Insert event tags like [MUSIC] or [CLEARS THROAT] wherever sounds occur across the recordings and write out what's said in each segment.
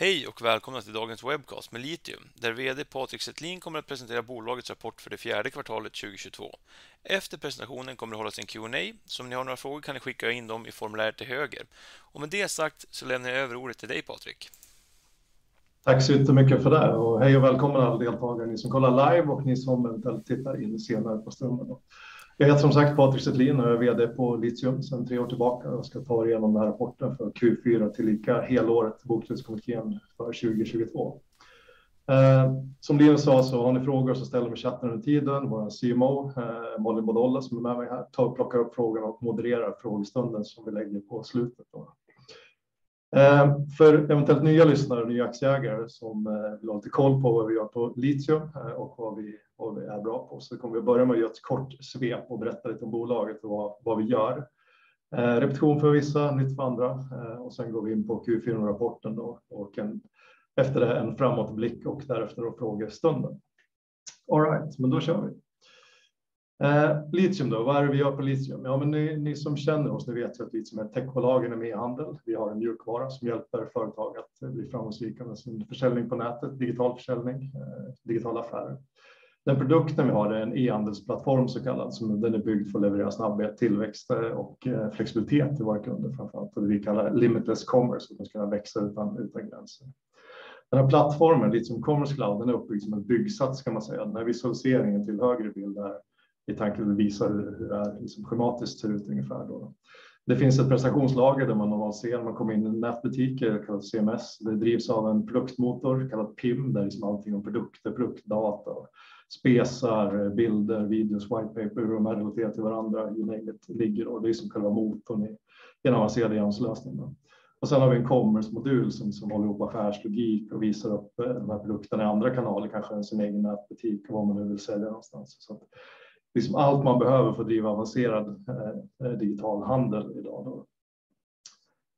Hej och välkomna till dagens webcast med Litium, där VD Patrik Settlin kommer att presentera bolagets rapport för det fjärde kvartalet 2022. Efter presentationen kommer det hållas en Q&A, så om ni har några frågor kan ni skicka in dem i formuläret till höger. Och med det sagt så lämnar jag över ordet till dig, Patrik. Tack så jättemycket för det och hej och välkomna alla deltagare, ni som kollar live och ni som eventuellt tittar in senare på stunden. Jag heter som sagt Patrik Settlin och jag är VD på Litium sedan tre år tillbaka och ska ta er igenom den här rapporten för Q4 tillika helåret bokslutskommittén för 2022. Eh, som Linus sa så har ni frågor så ställ dem i chatten under tiden. Vår CMO, eh, Molly Bodolla, som är med mig här, tar och plockar upp frågorna och modererar frågestunden som vi lägger på slutet då. Eh, för eventuellt nya lyssnare och nya aktieägare som eh, vill ha lite koll på vad vi gör på Litium eh, och vad vi är bra på, så kommer vi börja med att göra ett kort svep och berätta lite om bolaget och vad vi gör. Repetition för vissa, nytt för andra och sen går vi in på Q4-rapporten och och efter det en framåtblick och därefter då frågestunden. All right, men då kör vi. Eh, litium då, vad är det vi gör på Litium? Ja, men ni som känner oss, ni vet ju att Litium är ett techbolag inom e-handel. Vi har en mjukvara som hjälper företag att bli framgångsrika med sin försäljning på nätet, digital försäljning, eh, digitala affärer. Den produkten vi har är en e-handelsplattform så kallad, som den är byggd för att leverera snabbhet, tillväxt eh, och flexibilitet till våra kunder, framför allt det vi kallar limitless commerce, att de ska kunna växa utan gränser. Den här plattformen, Litium Commerce Cloud, den är uppbyggd som en byggsats kan man säga. Den här visualiseringen till höger bild är i tanken att visa hur det är liksom schematiskt ser ut ungefär då. Det finns ett prestationslager där man normalt ser när man kommer in i nätbutiker, kallat CMS. Det drivs av en produktmotor kallad PIM, där liksom allting om produkter, produktdata, spesar, bilder, videos, white paper, hur de är relaterade till varandra, i läget ligger och det är som själva motorn i en avancerad e-handelslösning. Sen har vi en commerce-modul som håller ihop affärslogik och visar upp eh, de här produkterna i andra kanaler, kanske än sin egen nätbutik och vad man nu vill sälja någonstans. Liksom allt man behöver för att driva avancerad eh, digital handel idag då.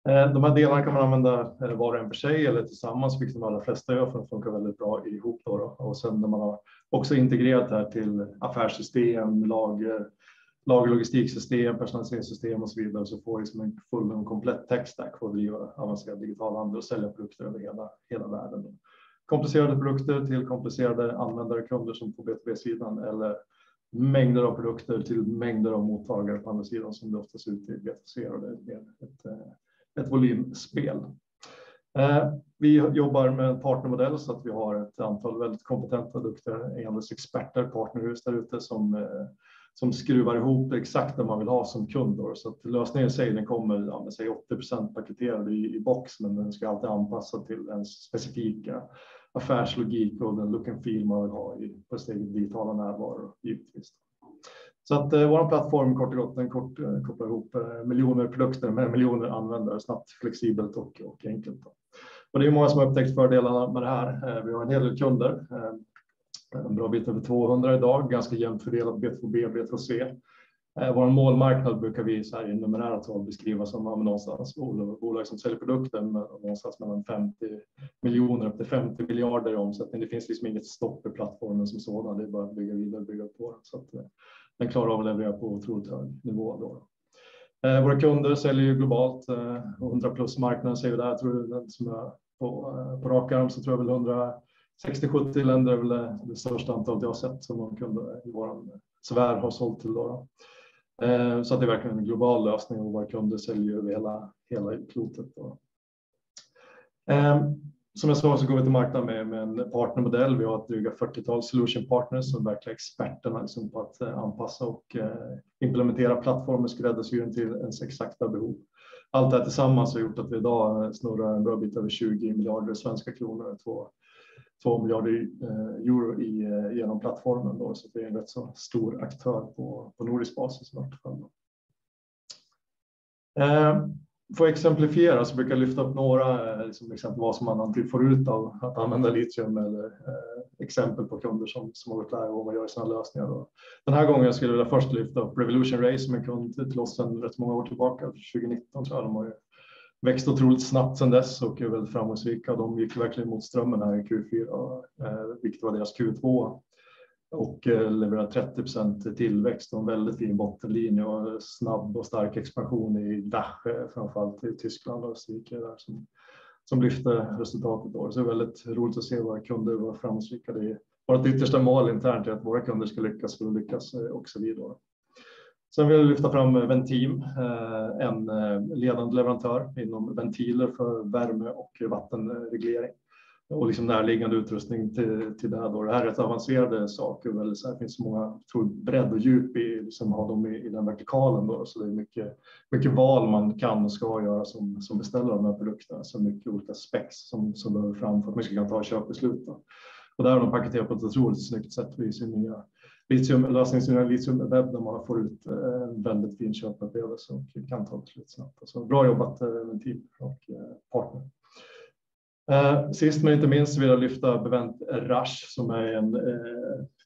Eh, de här delarna kan man använda eh, var och en för sig eller tillsammans, vilket de allra flesta gör, för de funkar väldigt bra ihop då. Och Sen när man har också integrerat det här till affärssystem, lager, lager, logistiksystem, personaliseringssystem och så vidare, så får liksom som en full och komplett tech stack för att driva avancerad digital handel och sälja produkter över hela världen. Komplicerade produkter till komplicerade användare, och kunder som på B2B-sidan eller mängder av produkter till mängder av mottagare på andra sidan som det oftast ser ut i B2C och det är eh, ett volymspel. Eh, vi jobbar med en partnermodell så att vi har ett antal väldigt kompetenta, duktiga e-handelsexperter, partnerhus där ute som eh, skruvar ihop exakt det man vill ha som kund då. Lösningen i sig, den kommer, ja säg 80% paketerad i box, men den ska alltid anpassas till ens specifika affärslogik och den look and feel man vill ha i på sitt digitala närvaro givetvis. Så att eh, Vår plattform kort och gott, den kort eh, kopplar ihop eh, miljoner produkter med miljoner användare snabbt, flexibelt och enkelt då. Det är många som har upptäckt fördelarna med det här. Vi har en hel del kunder, en bra bit över 200 idag, ganska jämnt fördelat B2B och B2C. Eh, vår målmarknad brukar vi så här i numerära tal beskriva som någonstans bolag som säljer produkter med någonstans mellan 50 miljoner upp till 50 miljarder i omsättning. Det finns liksom inget stopp i plattformen som sådan. Det är bara att bygga vidare och bygga på den. Eh, den klarar av att leverera på otroligt hög nivå då. Eh, våra kunder säljer ju globalt, 100+ marknader ser vi där. Jag tror som jag på rak arm så tror jag väl 160-170 länder är väl det största antalet jag har sett som kunder i vår sfär har sålt till då. Eh, så att Det är verkligen en global lösning och våra kunder säljer över hela klotet. Eh, som jag sa så går vi till marknaden med en partnermodell. Vi har ett dryga 40-tal solution partners som verkligen experterna liksom på att eh, anpassa och implementera plattformen, skräddarsy den till ens exakta behov. Allt det här tillsammans har gjort att vi idag snurrar en bra bit över 20 miljarder svenska kronor, 2 miljarder eh, euro eh, genom plattformen då. Det är en rätt så stor aktör på nordisk basis i vart fall. Eh, för att exemplifiera så brukar jag lyfta upp några liksom exempel vad som man antingen får ut av att använda Litium eller exempel på kunder som har varit där och vad man gör i sina lösningar då. Den här gången skulle jag vilja först lyfta upp Revolution Race som är kund till oss sedan rätt många år tillbaka, 2019 tror jag. De har växt otroligt snabbt sedan dess och är väldigt framgångsrika. De gick verkligen mot strömmen här i Q4, eh, vilket var deras Q2 och eh, levererar 30% tillväxt och en väldigt fin bottenlinje och snabb och stark expansion i DACH, framför allt i Tyskland och Österrike där som lyfte resultatet. Då. Så det är väldigt roligt att se våra kunder vara framgångsrika. Det är vårt yttersta mål internt är att våra kunder ska lyckas för att lyckas eh, och så vidare. Sen vill jag lyfta fram eh, Ventim, eh, en eh, ledande leverantör inom ventiler för värme och vattenreglering och liksom närliggande utrustning till, till det här. Då. Det här är rätt avancerade saker. Väl, så här finns många tror, bredd och djup i liksom, ha dem i, i den vertikalen. Då. Så det är mycket, mycket val man kan och ska göra som, som beställare av de här produkterna. Så mycket olika specs som, som behöver fram för att man ska kunna ta köpbeslut. Då. Och där har de paketerat på ett otroligt snyggt sätt i sin nya litiumlösning, litiumwebb där man får ut en väldigt fin köpupplevelse och kan ta beslut snabbt. Så bra jobbat eh, med team och eh, partner. Sist men inte minst vill jag lyfta Bevent Rush som är en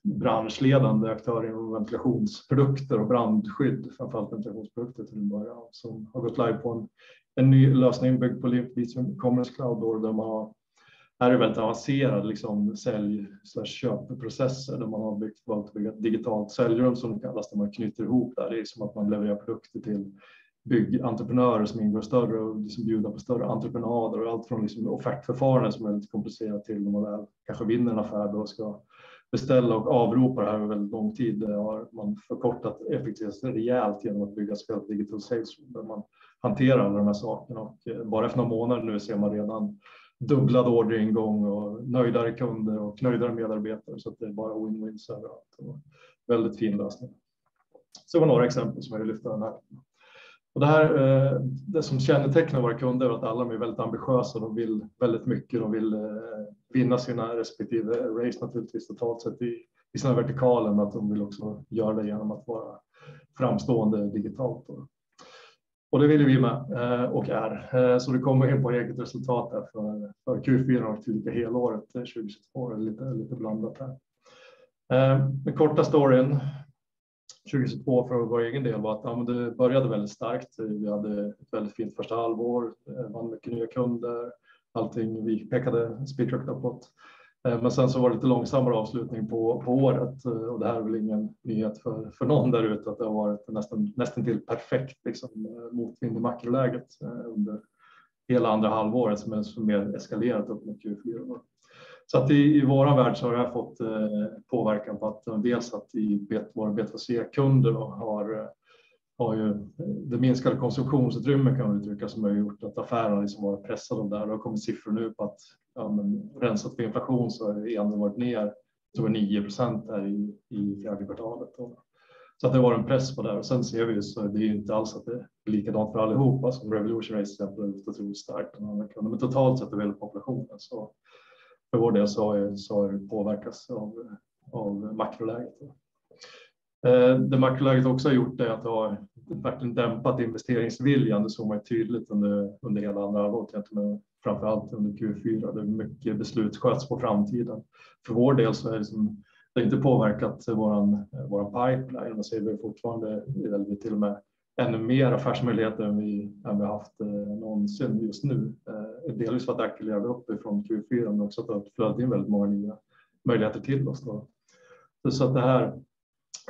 branschledande aktör inom ventilationsprodukter och brandskydd, framförallt ventilationsprodukter till en början, som har gått live på en, en ny lösning byggd på Litium Commerce Cloud där man har här är väldigt avancerade liksom, sälj köpprocesser där man har byggt, valt att bygga ett digitalt säljrum som det kallas där man knyter ihop där. Det är som att man levererar produkter till byggentreprenörer som ingår större och liksom bjuda på större entreprenader och allt från liksom offertförfarande som är lite komplicerat till när man väl kanske vinner en affär och ska beställa och avropa det här över väldigt lång tid. Det har man förkortat effektiviteten rejält genom att bygga så kallat digital sales där man hanterar alla de här sakerna och eh, bara efter några månader nu ser man redan dubblad orderingång och nöjdare kunder och nöjdare medarbetare så att det är bara win-wins överallt. Väldigt fin lösning. Så det var några exempel som jag vill lyfta den här. Och det, här, eh, det som kännetecknar våra kunder är att alla är väldigt ambitiösa. De vill väldigt mycket. De vill eh, vinna sina respektive race naturligtvis totalt sett i, i sina vertikaler, men att de vill också göra det genom att vara framstående digitalt. Och det vill vi med eh, och är. Eh, så det kommer in på eget resultat här för, för Q4 och tillika helåret 2022. Det är lite, lite blandat här. Eh, den korta storyn 2022 för vår egen del var att ja, det började väldigt starkt. Vi hade ett väldigt fint första halvår, vann mycket nya kunder, allting vi pekade spikrakt uppåt. Eh, men sen så var det lite långsammare avslutning på, på året eh, och det här är väl ingen nyhet för, för någon där ute att det har varit nästan, nästan till perfekt liksom, eh, motvind i makroläget under hela andra halvåret som är mer eskalerat upp mot Q4. Så att i, i vår värld så har det här fått eh, påverkan på att dels att i bet, våra B2C-kunder har, har ju det minskade konsumtionsutrymme kan man uttrycka som har gjort att affärerna liksom varit pressade av det här. Det har kommit siffror nu på att ja, men, rensat för inflation så har e varit ner tror 9 procent här i, i fjärde kvartalet. Så att det var en press på det och sen ser vi så det är ju inte alls att det är likadant för allihopa som Revolution Race till exempel är otroligt starkt. Men totalt sett över populationen så för vår del så har, så har det påverkats av, av makroläget. Eh, det makroläget också har gjort är att det har verkligen dämpat investeringsviljan. Det såg man tydligt under, under hela andra halvåret, framför allt under Q4. där mycket beslut sköts på framtiden. För vår del så är det, som, det har inte påverkat våran, våran pipeline. Man ser vi fortfarande, eller till och med ännu mer affärsmöjligheter än vi, än vi haft eh, någonsin just nu. Eh, delvis för att accelerera upp ifrån Q4 men också att det har flödat in väldigt många nya möjligheter till oss. Då. Så att det här,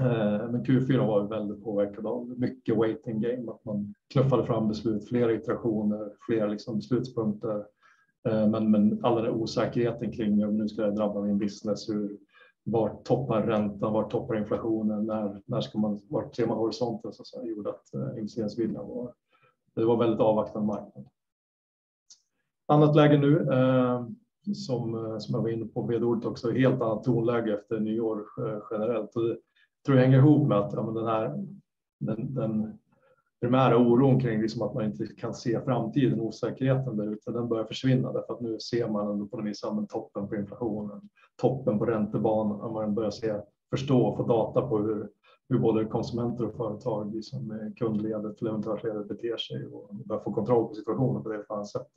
Eh, men Q4 var väldigt påverkad av mycket waiting game, att man knuffade fram beslut, flera iterationer, flera liksom beslutspunkter. Eh, men, men all den osäkerheten kring om nu ska det drabba min business, hur, var toppar räntan, var toppar inflationen, när, när ska man, vart ser man horisonten så att säga, gjorde att eh, investeringsviljan var, det var väldigt avvaktande marknad. Annat läge nu eh, som, som jag var inne på vd-ordet också, helt annat tonläge efter nyår eh, generellt. Och det tror jag hänger ihop med att ja, men den här den, den primära oron kring liksom att man inte kan se framtiden, osäkerheten där ute, den börjar försvinna därför att nu ser man ändå på något vis toppen på inflationen, toppen på räntebanan, man börjar se, förstå och få data på hur, hur både konsumenter och företag, liksom eh, kundledet, leverantörsledet beter sig och börjar få kontroll på situationen på det sätt. sätt.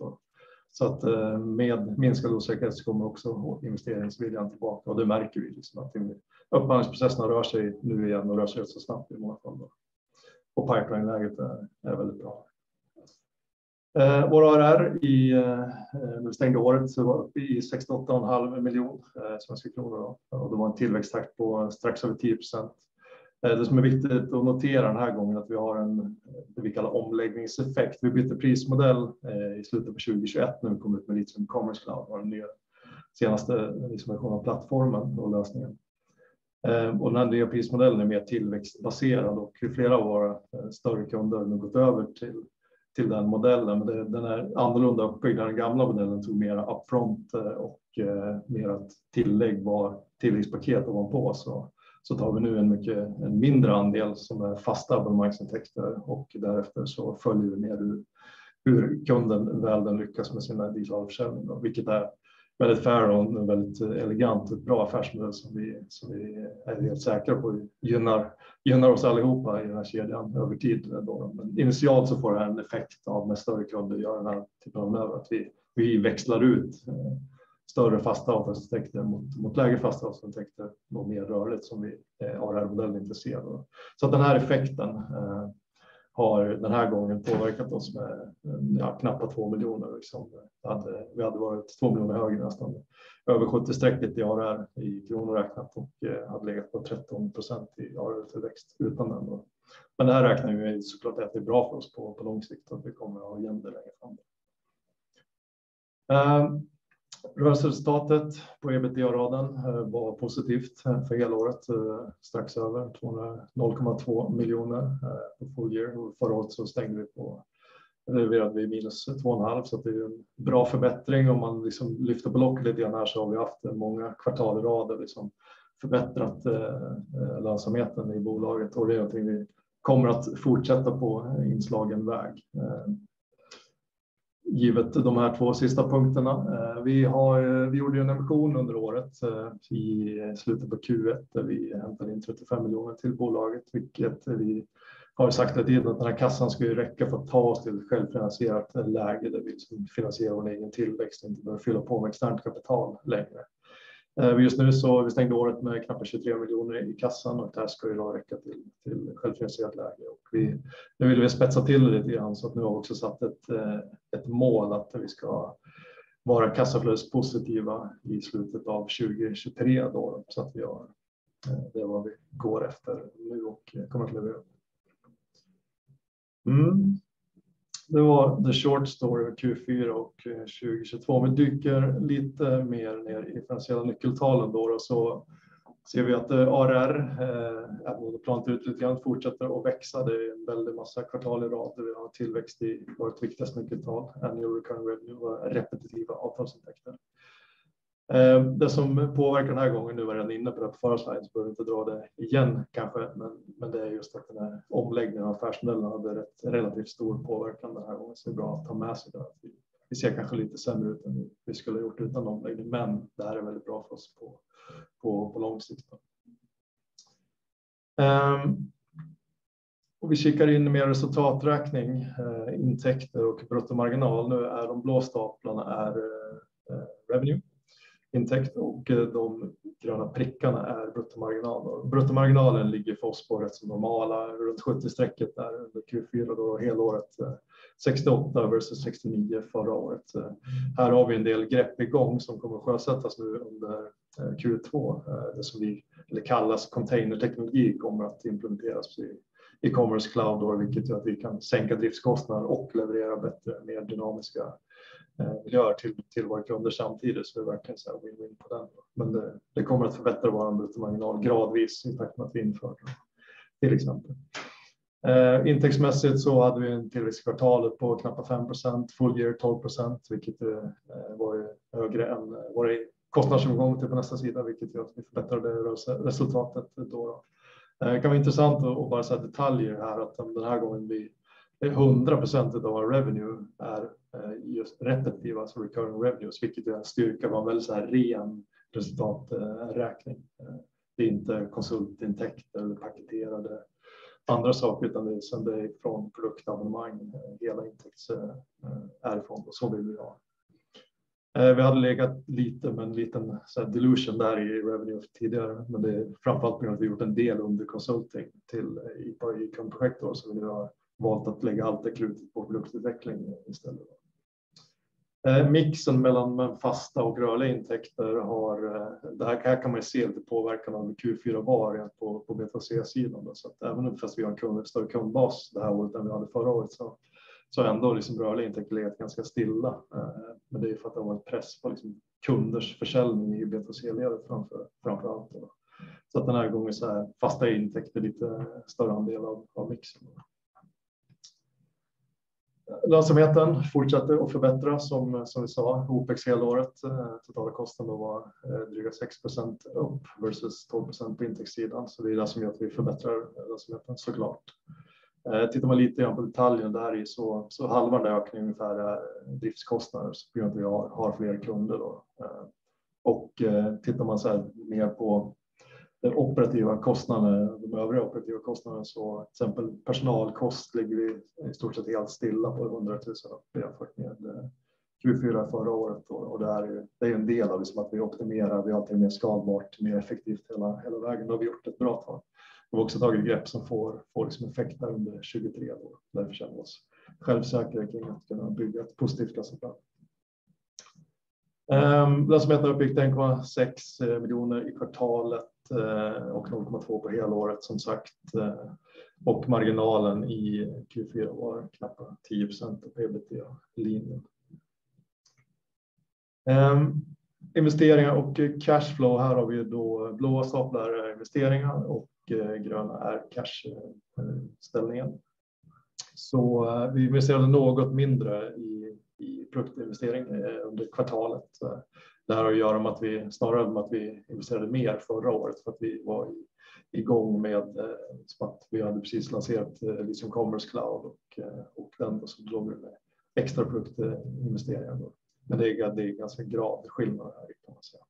Så att eh, med minskad osäkerhet så kommer också investeringsviljan tillbaka och det märker vi liksom att upphandlingsprocesserna rör sig nu igen och rör sig så snabbt i många fall. Då och pipeline-läget är, är väldigt bra. Eh, vår ARR i, eh, när vi stängde året så var uppe i 68,5 miljoner eh, svenska kronor då. och det var en tillväxttakt på strax över 10 procent. Eh, det som är viktigt att notera den här gången är att vi har en, eh, det vi kallar omläggningseffekt. Vi bytte prismodell eh, i slutet på 2021 när vi kom ut med Litium Commerce Cloud, vår nya senaste version av plattformen och lösningen. Och den här nya prismodellen är mer tillväxtbaserad och flera av våra större kunder har nu gått över till den modellen. Men den är annorlunda uppbyggd. Den gamla modellen tog mera upfront och mera tillägg var tilläggspaket ovanpå. Så så tar vi nu en mycket, en mindre andel som är fasta abonnemangsintäkter och därefter så följer vi med hur kunden väl den lyckas med sina digitalförsäljning, vilket är väldigt fair och en väldigt elegant och bra affärsmodell som vi är helt säkra på gynnar gynnar oss allihopa i den här kedjan över tid. Men initialt så får det här en effekt av när större kunder gör den här typen av manöver, att vi växlar ut eh, större fasta avtalsintäkter mot lägre fasta avtalsintäkter och mer rörligt som vi eh, har den här modellen inte ser. Så den här effekten eh, har den här gången påverkat oss med eh, knappt 2 miljoner. Liksom. Vi hade varit 2 miljoner högre, nästan över 70-strecket i ARR i kronor räknat och hade legat på 13 procent i ARR-tillväxt utan den. då. Men det här räknar vi med såklart att det är bra för oss på lång sikt och att vi kommer att ha igen det längre fram. Rörelseresultatet på EBITDA-raden eh, var positivt eh, för hela året, eh, strax över 0,2 miljoner på full year. Förra året så stängde vi på, levererade vi minus 2,5, så det är en bra förbättring. Om man liksom lyfter på locket lite grann här så har vi haft många kvartal i rad där vi förbättrat lönsamheten i bolaget och det är någonting vi kommer att fortsätta på inslagen väg. Givet de här två sista punkterna. Eh, eh, vi gjorde en emission under året eh, i slutet på Q1 där vi hämtade in 35 miljoner till bolaget, vilket vi har sagt att den här kassan ska räcka för att ta oss till ett självfinansierat läge där vi finansierar vår egen tillväxt och inte behöver fylla på med externt kapital längre. Eh, just nu så vi stängde året med knappt 23 miljoner i kassan och det här ska då räcka till självfinansierat läge. Nu vill vi spetsa till det lite grann så att nu har vi också satt ett eh, mål att vi ska vara kassaflödespositiva i slutet av 2023 då. Så att vi har, eh, det är vad vi går efter nu och kommer att leverera. Mm. Det var the short story Q4 och 2022. Eh, om vi dyker lite mer ner i finansiella nyckeltalen då så ser vi att eh, ARR, eh, även om det planat ut lite grann, fortsätter att växa. Det är en väldig massa kvartal i rad där vi har tillväxt i vårt viktigaste nyckeltal, annual recurring revenue och repetitiva avtalsintäkter. Eh, det som påverkar den här gången, nu var jag redan inne på det på förra sliden, så behöver vi inte dra det igen kanske, men det är just att den här omläggningen av affärsmodellen hade rätt relativt stor påverkan den här gången. Så det är bra att ta med sig det. Vi ser kanske lite sämre ut än vi skulle ha gjort utan omläggning, men det här är väldigt bra för oss på lång sikt. Ehm, och Vi kikar in mer resultaträkning, eh, intäkter och bruttomarginal. Nu är de blå staplarna är eh, revenue, intäkt och eh, de gröna prickarna är bruttomarginal. Bruttomarginalen ligger för oss på rätt så normala, runt 70-strecket där under Q4 då helåret eh, 68 versus 69 förra året. Eh, här har vi en del grepp igång som kommer att sjösättas nu under Q2. Det som vi kallas containerteknologi kommer att implementeras i Commerce Cloud, då, vilket gör att vi kan sänka driftskostnader och leverera bättre, mer dynamiska Eh, miljöer till våra kunder samtidigt. Så det är verkligen så här win-win på den. Men det det kommer att förbättra vår bruttomarginal gradvis i takt med att vi inför det, till exempel. Eh, intäktsmässigt så hade vi en tillväxt i kvartalet på knappt 5%, full year 12%, vilket eh, var högre än våra kostnader som går till på nästa sida, vilket gör att vi förbättrade resultatet då. Det kan vara intressant att bara säga detaljer här, att den här gången blir 100% av vår revenue är Eh, just repetitiva, alltså recurring revenues, vilket är en styrka. Det var en väldigt så här ren resultaträkning. Eh, det är inte konsultintäkter eller paketerade andra saker, utan det är från produktabonnemang, eh, hela intäkts är ifrån och så vill vi ha. Vi hade legat lite med en liten dilution där i revenue tidigare, men det är framför allt på grund av att vi gjort en del under consulting till i projekt som så vi nu har valt att lägga allt det krutet på produktutveckling istället. Eh, mixen mellan fasta och rörliga intäkter har, eh, det här, här kan man se lite påverkan av Q4 var på, på B2C-sidan. Så att även fast vi har en kund, större kundbas det här året än vi hade förra året så, så ändå liksom rörliga intäkter legat ganska stilla. Eh, men det är för att det har varit press på liksom kunders försäljning i B2C-ledet framför, framför allt. Så att den här gången så är fasta intäkter lite större andel av, av mixen. Lönsamheten fortsätter att förbättras som, som vi sa. OPEX helåret, året, eh, totala kostnaden var eh, dryga 6% upp versus 12% på intäktssidan. Så det är det som gör att vi förbättrar lönsamheten såklart. Eh, tittar man lite grann på detaljen där i så, så halva den ökningen ungefär är driftskostnader på grund av att vi har, har fler kunder. Då. Och tittar man så här mer på den operativa kostnaden, de övriga operativa kostnaderna så till exempel personalkost ligger vi i stort sett helt stilla på 100 000 jämfört med eh, Q4 förra året och det är, det är en del av liksom att vi optimerar, vi har alltid mer skalbart, mer effektivt hela, hela vägen. Det har vi gjort ett bra tag. Vi har också tagit grepp som får, får liksom effekter under 23 år. Därför känner vi oss självsäkra kring att kunna bygga ett positivt kassaflöde. Lönsamheten har till 1,6 eh, miljoner i kvartalet Eh, och 0,2 på helåret som sagt. Eh, och marginalen i Q4 var knappt 10 procent på ebitda-linjen. Ehm, investeringar och cashflow. Här har vi då blåa staplar investeringar och eh, gröna är cashställningen. Så vi investerade något mindre i, i produktinvestering under kvartalet. Det här har att göra med att vi snarare med att vi investerade mer förra året för att vi var igång med eh, att vi hade precis lanserat eh, Litium Commerce Cloud och, eh, och den som låg med extra produktinvesteringar. Men det är, det är ganska grav skillnad här kan man säga.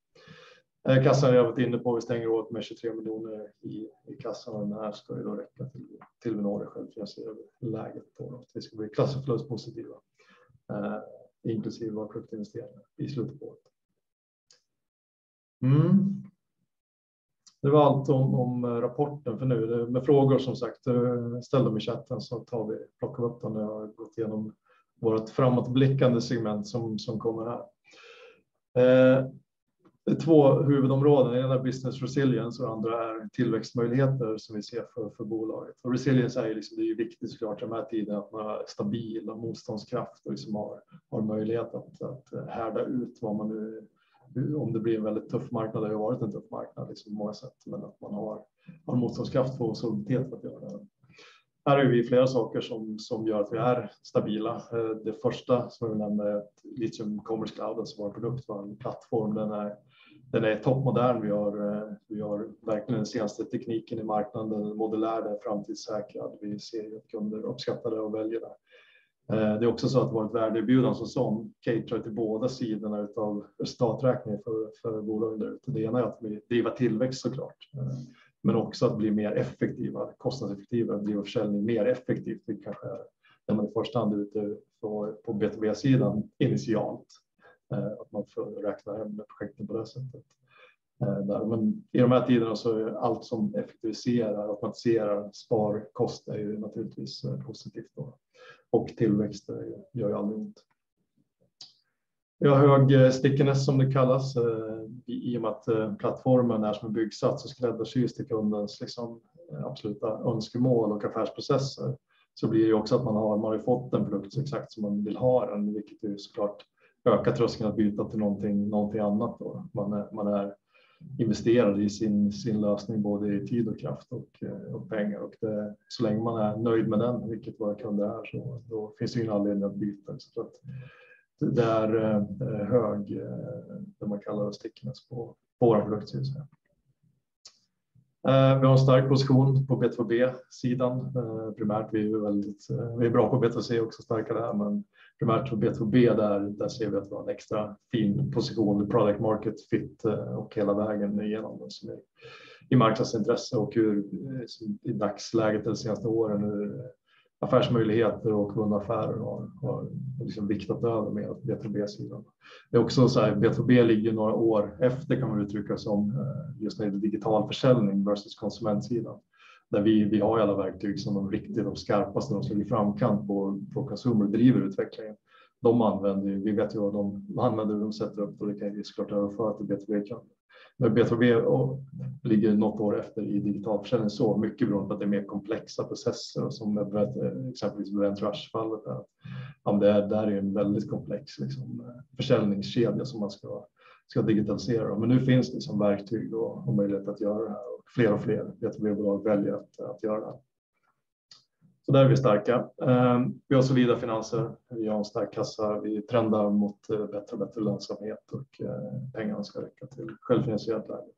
Kassan har jag varit inne på, vi stänger året med 23 miljoner i, i kassan och den här ska ju då räcka till, till vi når det självfinansierade läget. Att vi ska bli kassaflödespositiva, eh, inklusive våra produktinvesteringar i slutet på året. Mm. Det var allt om, om, eh, rapporten för nu. Med frågor som sagt, eh, ställ dem i chatten så tar vi, plockar upp dem när jag har gått igenom vårt framåtblickande segment som, som kommer här. Eh, det är två huvudområden. Det ena är business resilience och det andra är tillväxtmöjligheter som vi ser för, för bolaget. Och resilience är ju liksom, det är ju viktigt såklart i de här tiderna att man är stabil och motståndskraft och liksom har, har möjlighet att, att eh, härda ut vad man nu om det blir en väldigt tuff marknad, det har varit en tuff marknad liksom, på många sätt, men att man har, har motståndskraft och soliditet för att göra det. Här är vi flera saker som, som gör att vi är stabila. Eh, det första som jag vill nämna är att Litium Commerce Cloud, alltså vår produkt, vår plattform, den är, den är toppmodern. Vi har, eh, vi har verkligen den senaste tekniken i marknaden, den är modulär, den är framtidssäkrad. Vi ser att kunder uppskattar det och väljer det. Eh, det är också så att vårt värdeerbjudande som sån caterar till båda sidorna av resultaträkningen för, för bolagen där ute. Det ena är att vi driva tillväxt såklart, eh, men också att bli mer effektiva, kostnadseffektiva, driva försäljning mer effektivt. Det kanske är när man i första hand är ute på, på B2B-sidan initialt, eh, att man får räkna hem projekten på det sättet. Eh, Men i de här tiderna så är allt som effektiviserar, automatiserar, spar kostar ju naturligtvis eh, positivt. Då och tillväxt gör ju aldrig ont. Vi har hög eh, stickiness som det kallas i och med att plattformen är som en byggsats och skräddarsys till kundens liksom, absoluta önskemål och affärsprocesser så blir det också att man har, man har fått en produkt exakt som man vill ha den, vilket ju såklart ökar tröskeln att byta till någonting, någonting annat. Då. Man, är, man är investerar i sin, sin lösning både i tid och kraft och, eh, och pengar. Och det, så länge man är nöjd med den, vilket våra kunder är, så då finns det ingen anledning att byta. Så att det är eh, hög, eh, det man kallar stickiness på, på våra produkter. Vi har en stark position på B2B-sidan. Primärt vi är väldigt, vi är bra på B2C också, starka där, men primärt på B2B där, där ser vi att vi har en extra fin position, product market fit eh, och hela vägen igenom det som är i marknadsintresse och hur eh, i dagsläget de senaste åren hur eh, affärsmöjligheter och kundaffärer har, har liksom viktat över med B2B-sidan. Det är också så här, B2B ligger några år efter kan man uttrycka som just när det gäller digital försäljning versus konsumentsidan där vi, vi har alla verktyg som de riktigt de skarpaste, de som ligger framkant på, på consumer driver utvecklingen. de använder, vi vet ju vad de använder hur de sätter upp och det kan vi såklart överföra till B2B. Men B2B ligger något år efter i digital försäljning, så mycket beroende på att det är mer komplexa processer och som exempelvis Brent Rush-fallet. Ja, det är, där är en väldigt komplex liksom, försäljningskedja som man ska, ska digitalisera. Men nu finns det liksom verktyg och, och möjlighet att göra det här fler och fler B2B-bolag väljer att, att göra det. Så där är vi starka. Ehm, vi har solida finanser, vi har en stark kassa, vi trendar mot eh, bättre och bättre lönsamhet och eh, pengarna ska räcka till självfinansierat läge.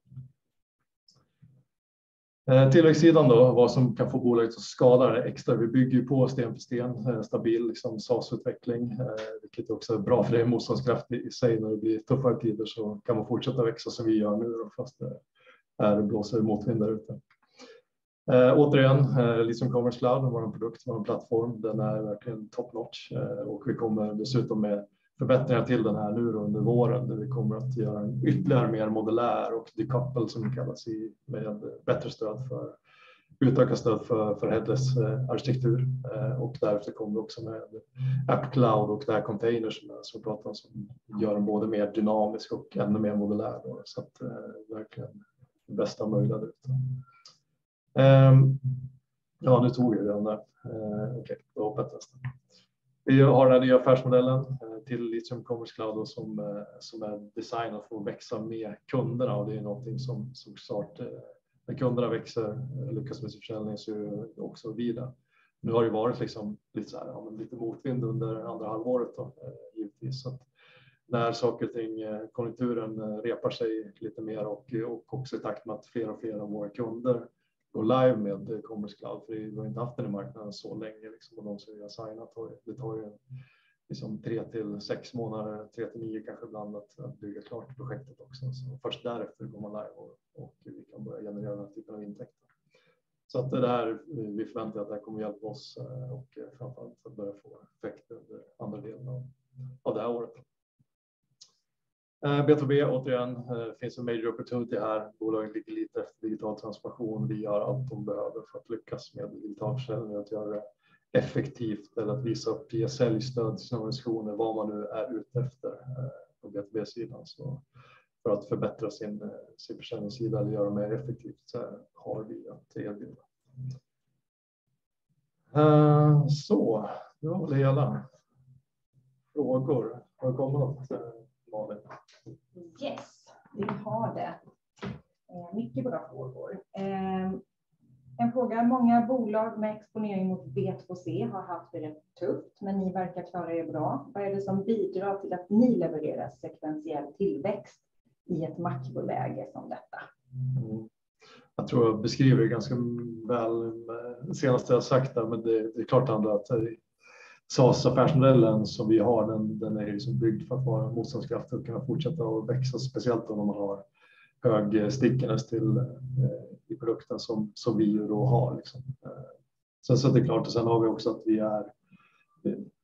Ehm, tillväxtsidan då, vad som kan få bolaget att skada det extra. Vi bygger på sten för sten, eh, stabil liksom SaaS-utveckling, vilket också är bra för det är motståndskraft i sig. När det blir tuffare tider så kan man fortsätta växa som vi gör nu, fast det är blåser motvind där ute. Eh, återigen, eh, liksom Commerce Cloud, vår produkt, vår plattform, den är verkligen top notch eh, och vi kommer dessutom med förbättringar till den här nu under våren där vi kommer att göra en ytterligare mer modulär och decouple som det kallas i med bättre stöd för utökat stöd för, för headless eh, arkitektur eh, och därefter kommer vi också med App Cloud och det här containers som, som vi pratar om som gör den både mer dynamisk och ännu mer modulär då, så att eh, verkligen bästa möjliga ut. Ehm, ja, nu tog jag den där. Ehm, okej, okay, då hoppar jag nästa. Vi har den här nya affärsmodellen eh, till Litium Commerce Cloud som, eh, som är designad för att växa med kunderna och det är någonting som såklart eh, när kunderna växer, lyckas med sin försäljning så är det också vida. Nu har det varit liksom lite, så här, ja, lite motvind under andra halvåret då, givetvis. Så när saker och ting, eh, konjunkturen eh, repar sig lite mer och, och också i takt med att fler och fler av våra kunder går live med eh, Commerce Cloud, för vi har inte haft den i marknaden så länge liksom, och de som vi har signat, det tar ju liksom tre till sex månader, tre till nio kanske ibland att, att bygga klart projektet också. Så först därefter går man live och, och vi kan börja generera den här typen av intäkter. Så att det där, vi förväntar att det här kommer hjälpa oss och framförallt att börja få effekt under andra delen av, av det här året. Eh, B2B återigen, eh, finns en major opportunity här. Bolagen ligger lite efter digital transformation. Vi gör allt de behöver för att lyckas med digital försäljning, att göra det effektivt eller att visa upp, via säljstöd till sina organisationer, vad man nu är ute efter eh, på B2B-sidan. Så för att förbättra sin, sin försäljningssida eller göra mer effektivt så har vi att erbjuda. Så, det var väl hela. Frågor? Har det kommit något? Malin? Yes, vi har det. Eh, mycket bra frågor. Ehm, en fråga. Många bolag med exponering mot B2C har haft det rätt tufft, men ni verkar klara er bra. Vad är det som bidrar till att ni levererar sekventiell tillväxt i ett makroläge som detta? Mm. Jag tror jag beskriver det ganska väl senaste jag sagt där, men det, det är klart ändå SAS SaaS-affärsmodellen som vi har, den, den är liksom byggd för att vara motståndskraftig och kunna fortsätta att växa, speciellt om man har hög stickiness till eh, i produkten som, som vi då har. Liksom. Eh, sen så är det klart, och sen har vi också att vi är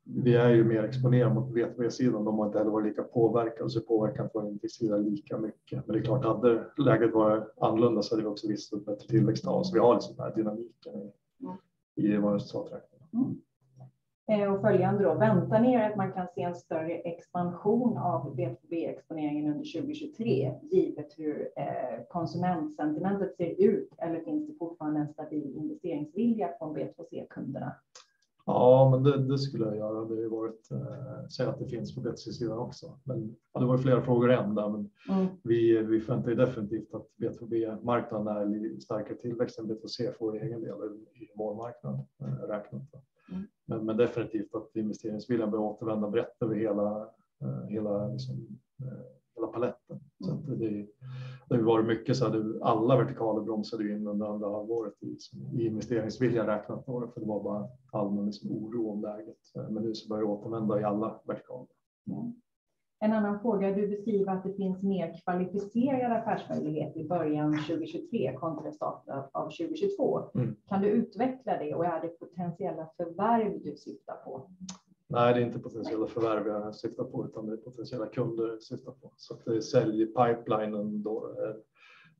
vi är ju mer exponerade mot B2B-sidan. De har inte heller varit lika påverkade, så påverkan på en sida lika mycket. Men det är klart, hade läget varit annorlunda så hade vi också visst ett bättre tillväxttal. Så vi har liksom den här dynamiken i, i våra resultaträkningar. Mm. Eh, och följande då, väntar ni er att man kan se en större expansion av B2B-exponeringen under 2023, givet hur eh, konsumentsentimentet ser ut, eller finns det fortfarande en stabil investeringsvilja från B2C-kunderna? Ja, men det, det, skulle jag göra. Det har varit, eh, säga att det finns på B2C-sidan också. Men ja, det var flera frågor än där, men mm. vi, vi förväntar ju definitivt att B2B-marknaden är starkare tillväxt än B2C får i egen del i vår marknad eh, räknat. Mm. Men, men, definitivt att investeringsviljan bör återvända brett över hela, eh, hela, liksom, eh, hela paletten. Så att det, det har varit mycket så att alla vertikaler bromsade in under andra halvåret i, liksom, i investeringsvilja räknat på det, för det var bara allmän liksom, oro om läget. Men nu så börjar det återvända i alla vertikaler. Mm. En annan fråga, du beskriver att det finns mer kvalificerade affärsmöjligheter i början 2023 kontra starten av 2022. Mm. Kan du utveckla det och är det potentiella förvärv du syftar på? Nej, det är inte potentiella förvärv jag syftar på, utan det är potentiella kunder jag syftar på. Så att det säljer pipelinen då är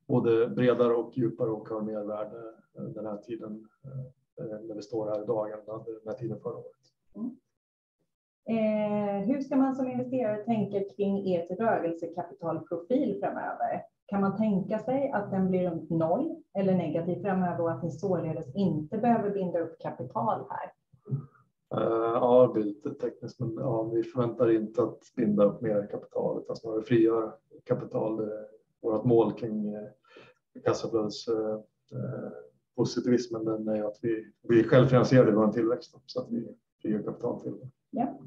både bredare och djupare och har mer värde den här tiden eh, när vi står här idag än den här tiden förra året. Mm. Eh, hur ska man som investerare tänka kring ert rörelsekapitalprofil framöver? Kan man tänka sig att den blir runt noll eller negativ framöver och att ni således inte behöver binda upp kapital här? Uh, ja, det blir lite tekniskt, men ja, vi förväntar inte att binda upp mer kapital utan snarare frigöra kapital. Uh, vårt mål kring eh, uh, kassaflödes positivismen den är att vi, vi självfinansierade i vår tillväxt så att vi frigör kapital till det. Ja.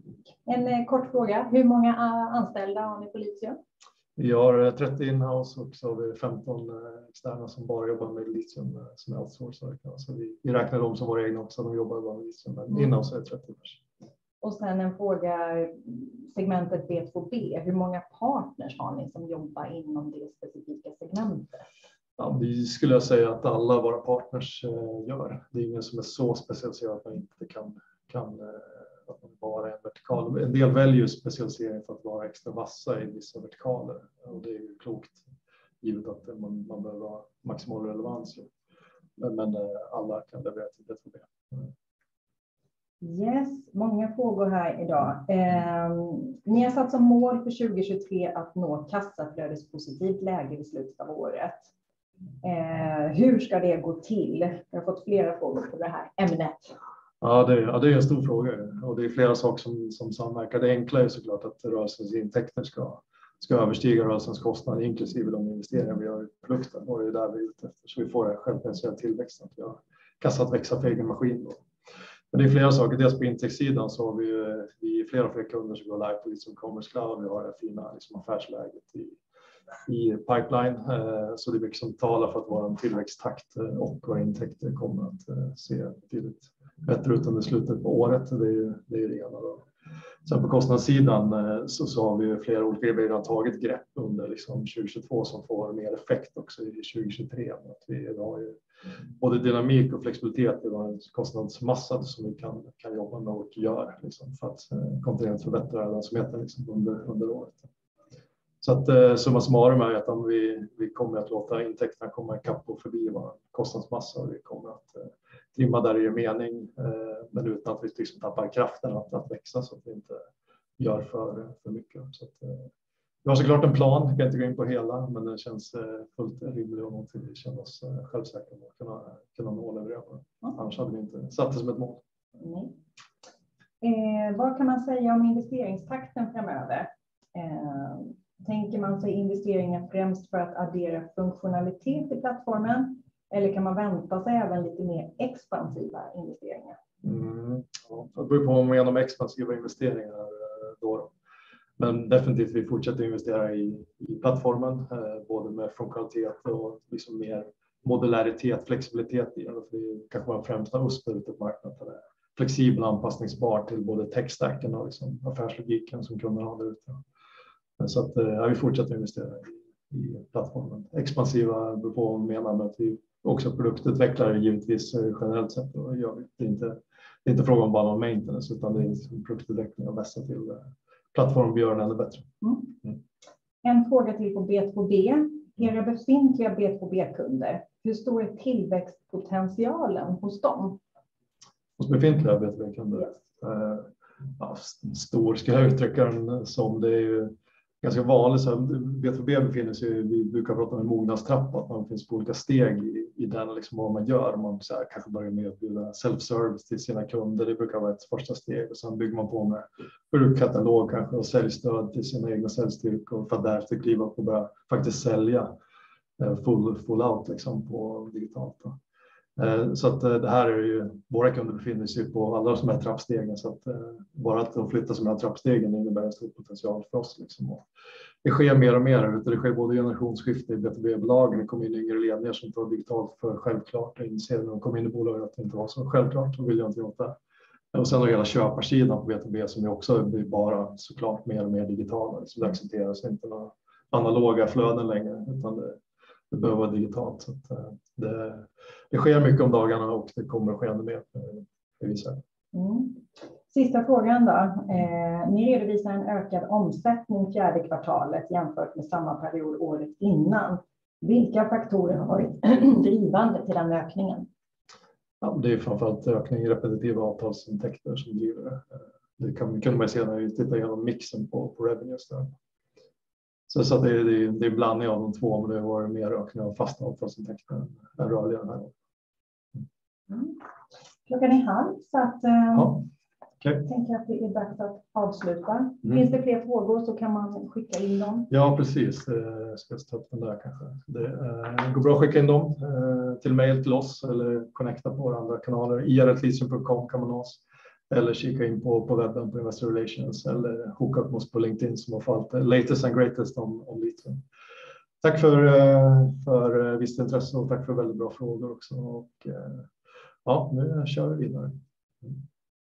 En kort fråga. Hur många anställda har ni på Litium? Vi har 30 eh, inhouse och så har vi 15 eh, externa som bara jobbar med litium eh, som är outsourcade. Så vi, vi räknar dem som våra egna också, de jobbar bara med litium, men mm. inhouse är 30 personer. Och sen en fråga, segmentet B2B, hur många partners har ni som jobbar inom det specifika segmentet? Ja, det skulle jag säga att alla våra partners gör. Det är ingen som är så specialiserad att man inte kan, kan vertikaler. en del väljer specialisering för att vara extra vassa i vissa vertikaler och det är ju klokt givet att man, man behöver ha maximal relevans. Men, men eh, alla kan leverera till det problem. Yes, många frågor här idag. Eh, ni har satt som mål för 2023 att nå kassaflödespositivt läge vid slutet av året. Eh, hur ska det gå till? Jag har fått flera frågor på det här ämnet. Ja det, ja, det är en stor fråga och det är flera saker som, som samverkar. Det enkla är såklart att rörelsens intäkter ska, ska överstiga rörelsens kostnader inklusive de investeringar vi gör i produkten och det är där vi är ute efter. Så vi får en självfinansierad tillväxt, att vi har kassan att växa för egen maskin. Då. Men det är flera saker. Dels på intäktssidan så har vi ju vi flera fler kunder som går live på liksom Commerce Cloud. Vi har det fina liksom affärsläget i, i pipeline. Eh, så det är mycket som talar för att vår tillväxttakt eh, och våra intäkter kommer att eh, se betydligt bättre ut under slutet på året. Det är ju det, är det ena. Då. Sen på kostnadssidan eh, så, så har vi ju flera olika, vi har tagit grepp under liksom 2022 som får mer effekt också i 2023. Att vi har ju både dynamik och flexibilitet i vår kostnadsmassa som vi kan, kan jobba med och gör liksom, för att eh, kontinuerligt förbättra lönsamheten liksom, under, under året. Så att eh, summa summarum är att vi, vi kommer att låta intäkterna komma ikapp och förbi vår kostnadsmassa och vi kommer att eh, trimma där det gör mening, eh, men utan att vi liksom tappar kraften att, att växa så att vi inte gör för, för mycket. Så att, eh, vi har såklart en plan, jag kan inte gå in på hela, men den känns eh, fullt rimlig och någonting vi känner oss självsäkra på att kunna, kunna nå och leverera på. Mm. Annars hade vi inte satt det som ett mål. Mm. Eh, vad kan man säga om investeringstakten framöver? Eh, tänker man sig investeringar främst för att addera funktionalitet i plattformen eller kan man vänta sig även lite mer expansiva investeringar? Mm, ja, det beror på vad man menar med expansiva investeringar. Eh, då. Men definitivt, vi fortsätter investera i, i plattformen, eh, både med funktionalitet och liksom mer modularitet, flexibilitet i den. Det är kanske vår främsta USP ute på marknaden. Flexibel och anpassningsbar till både techstacken och liksom affärslogiken som kunderna har där ute. Så att, eh, ja, vi fortsätter investera i, i plattformen. Expansiva beror på vad man menar med att vi också produktutvecklare givetvis eh, generellt sett. Och det, är inte, det är inte fråga om bara någon maintenance utan det är liksom produktutveckling och vässa till eh, plattformen vi gör den ännu bättre. Mm. Mm. En fråga till på B2B. Era befintliga B2B-kunder, hur stor är tillväxtpotentialen hos dem? Hos befintliga B2B-kunder? Yes. Uh, ja, stor ska jag uttrycka den som. Det är ju ganska vanligt. Så B2B befinner sig, vi brukar prata om en mognadstrappa, att man finns på olika steg i, i den, liksom vad man gör. Man så här, kanske börjar med att bjuda self-service till sina kunder, det brukar vara ett första steg och sen bygger man på med produktkatalog kanske och säljstöd till sina egna säljstyrkor för att därefter kliva upp och börja faktiskt sälja eh, full, full out liksom på digitalt. Då. Mm. Eh, så att eh, det här är ju, våra kunder befinner sig på alla de här trappstegen så att eh, bara att de flyttar de här trappstegen innebär en stor potential för oss. Liksom. Och det sker mer och mer. Det sker både generationsskifte i B2B-bolagen. Det kommer in yngre ledningar som tar digitalt för självklart. och inser när de kommer in i bolaget att det inte var så självklart och vill jag inte åt det. Och sen har hela köparsidan på B2B som ju också blir bara såklart mer och mer digitala. Så det accepteras inte några analoga flöden längre utan det, det behöver vara digitalt. Så det, det sker mycket om dagarna och det kommer att ske ännu mer. Visar. Mm. Sista frågan då. Eh, ni redovisar en ökad omsättning fjärde kvartalet jämfört med samma period året innan. Vilka faktorer har varit [CLEARS THROAT] drivande till den ökningen? Ja, det är framförallt ökning i repetitiva avtalsintäkter som driver det. Det kan, kunde man se när vi tittade igenom mixen på, på revenues där. Så, så det, det, det är en blandning av de två, men det var mer ökning av fasta avtalsintäkter än rörliga den här gången. Mm. Klockan är halv så att eh, Ja, okej. jag tänker att det är dags att avsluta. Mm. Finns det fler frågor så kan man skicka in dem. Ja, precis. Eh, Ska jag ta upp den där kanske? Det eh, går bra att skicka in dem till mail till oss eller connecta på våra andra kanaler. irleasing.com kan man nå oss eller kika in på, på webben på Investor Relations eller hooka upp oss på LinkedIn som har fått latest and greatest om, om litium. Tack för, eh, för eh, visst intresse och tack för väldigt bra frågor också. Och, eh, ja, nu kör vi vidare. Mm.